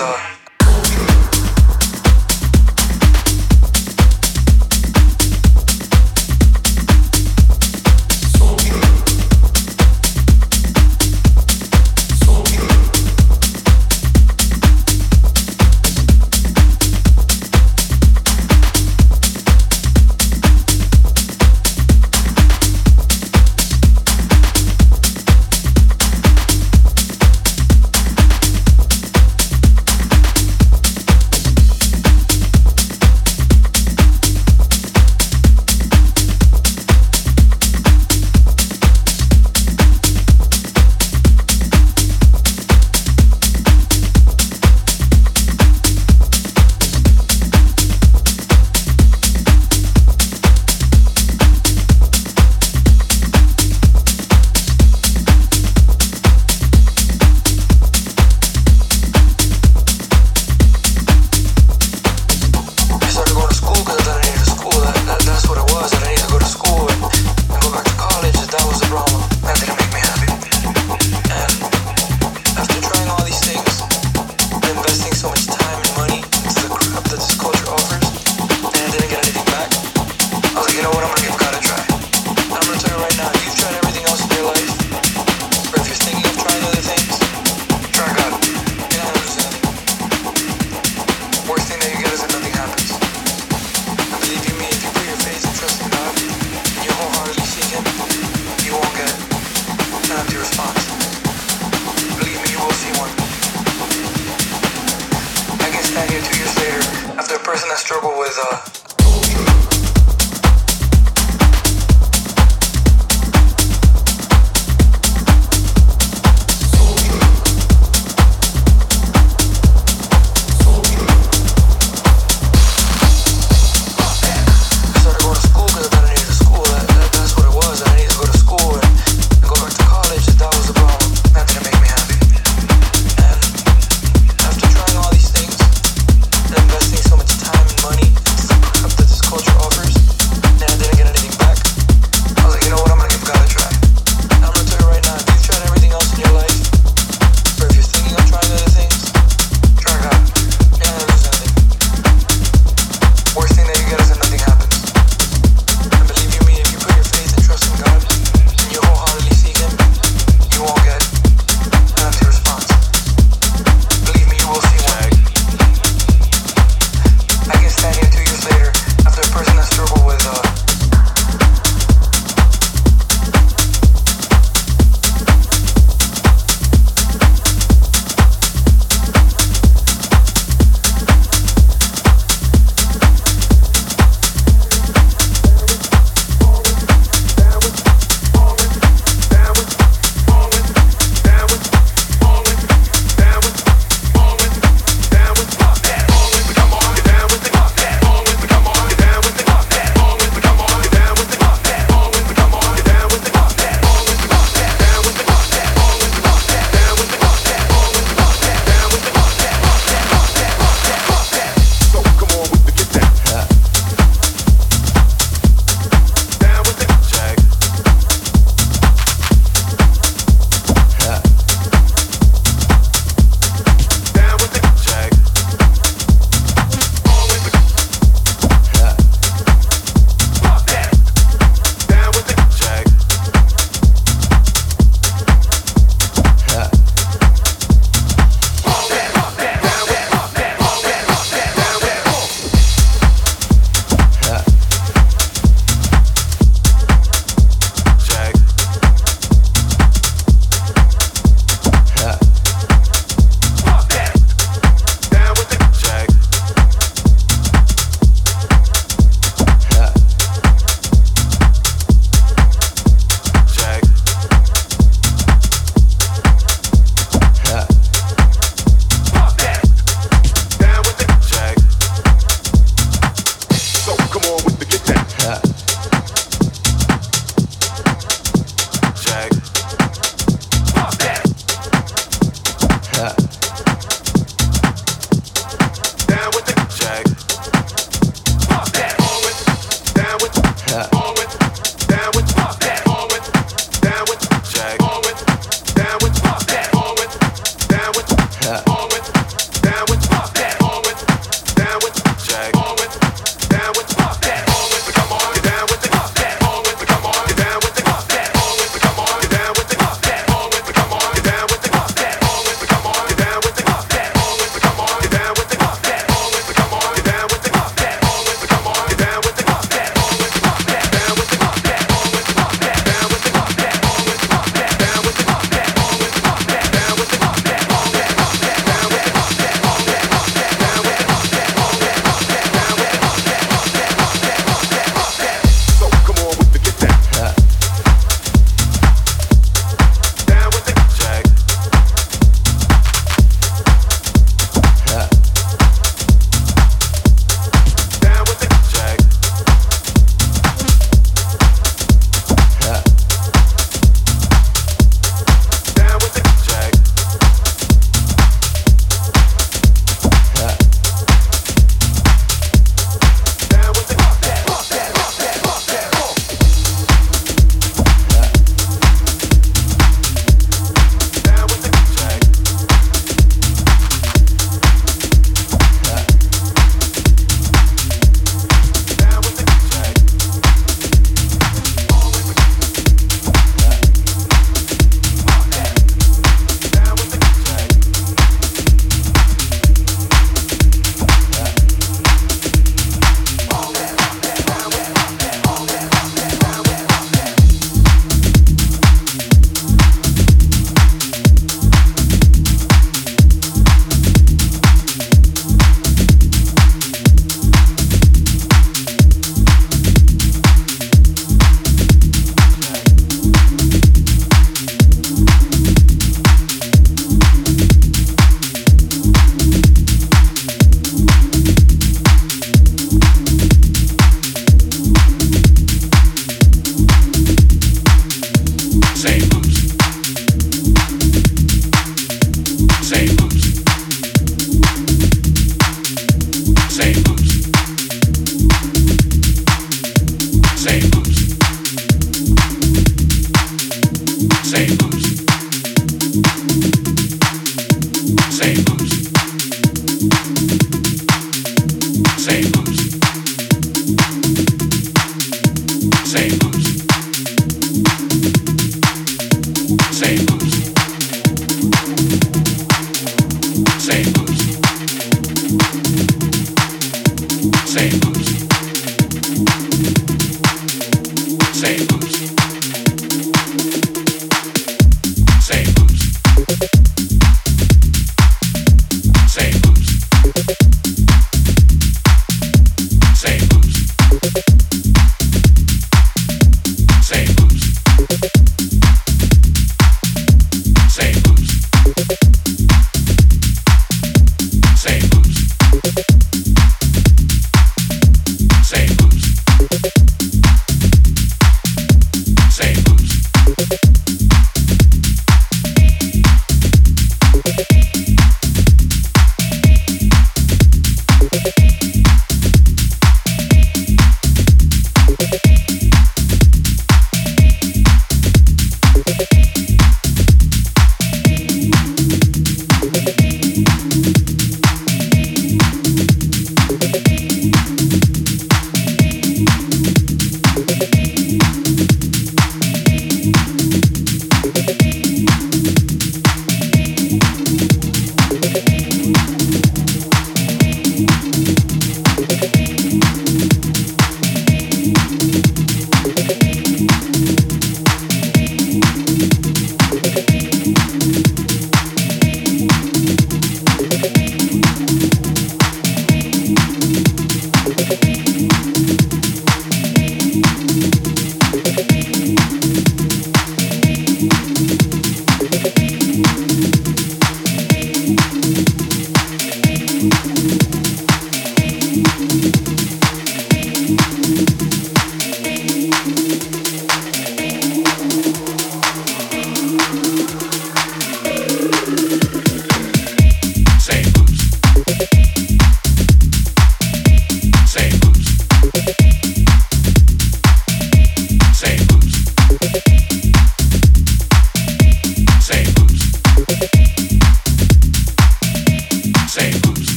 that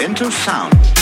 into sound.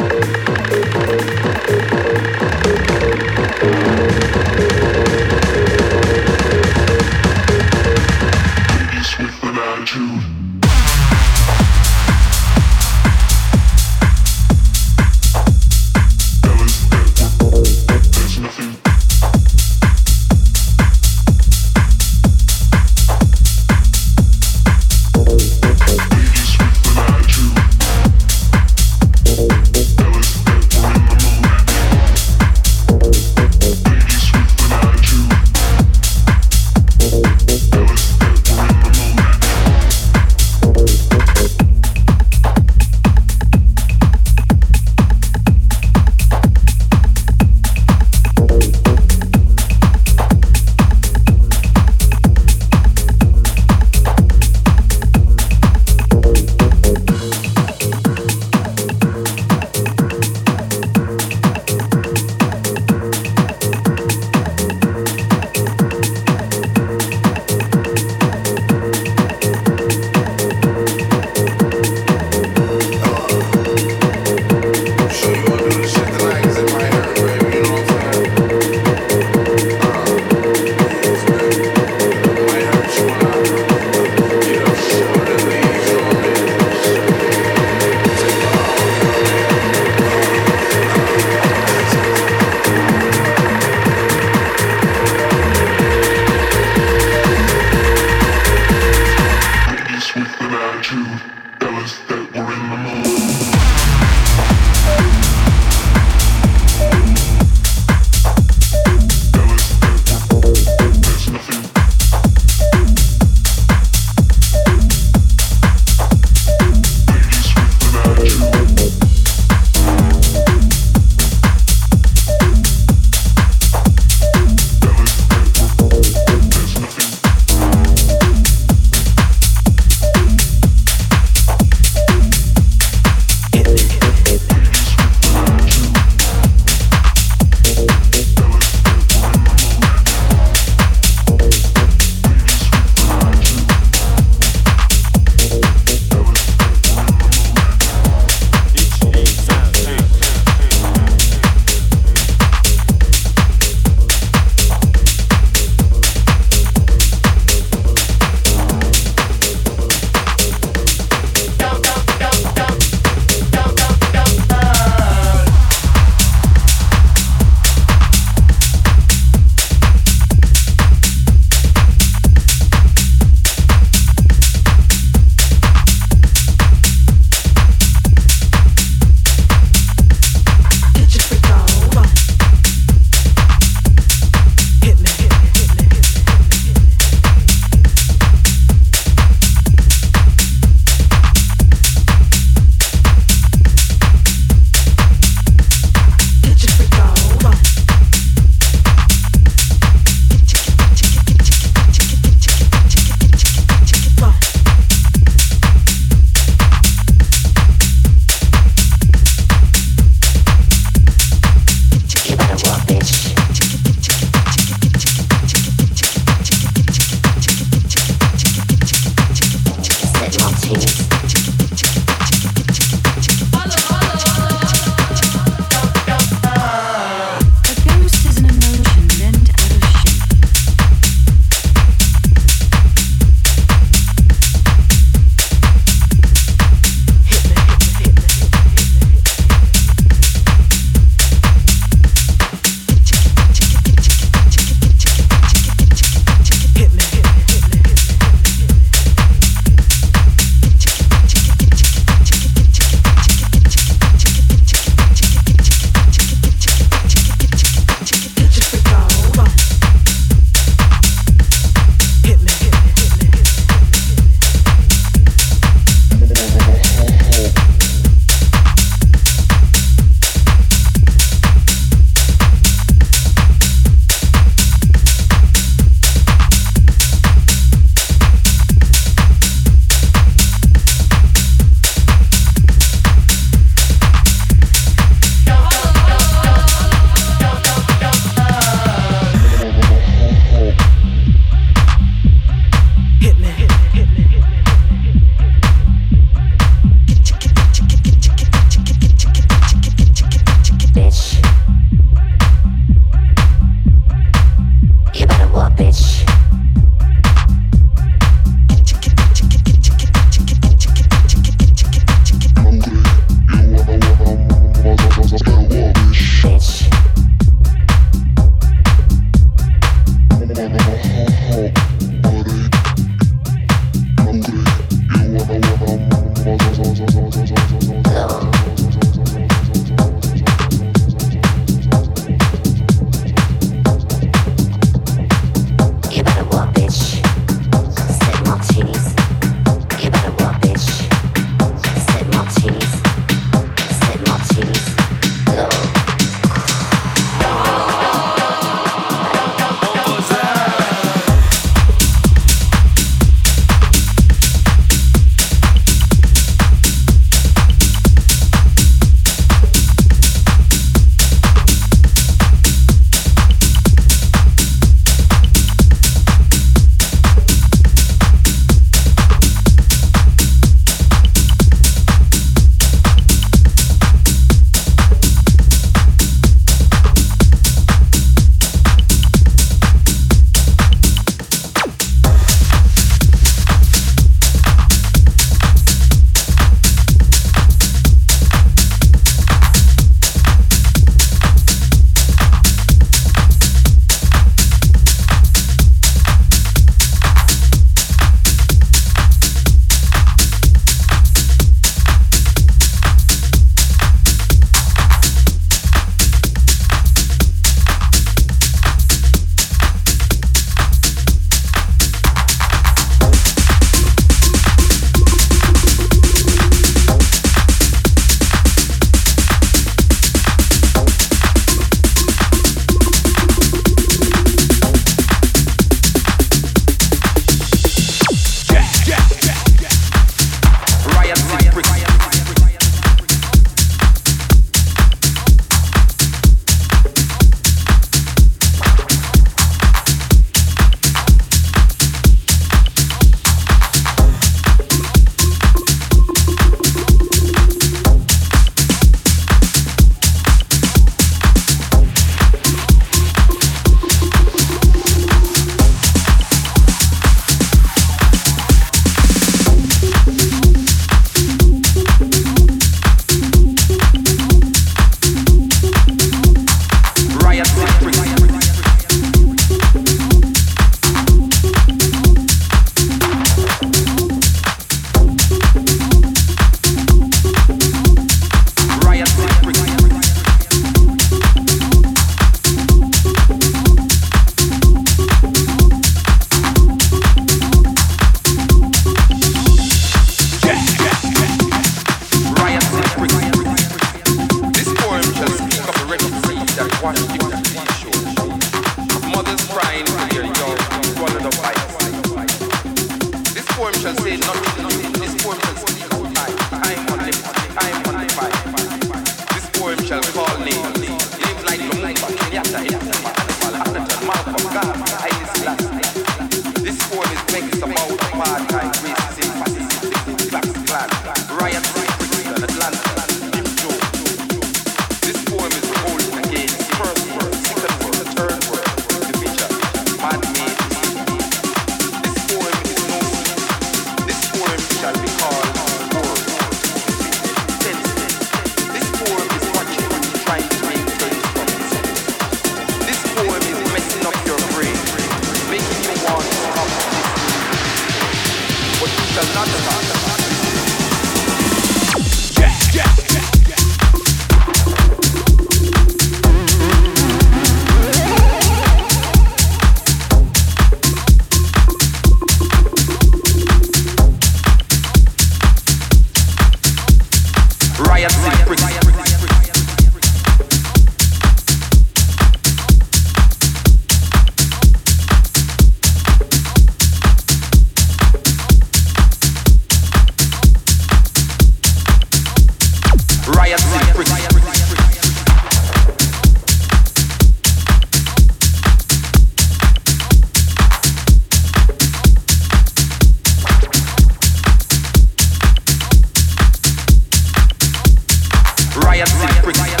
Say nothing,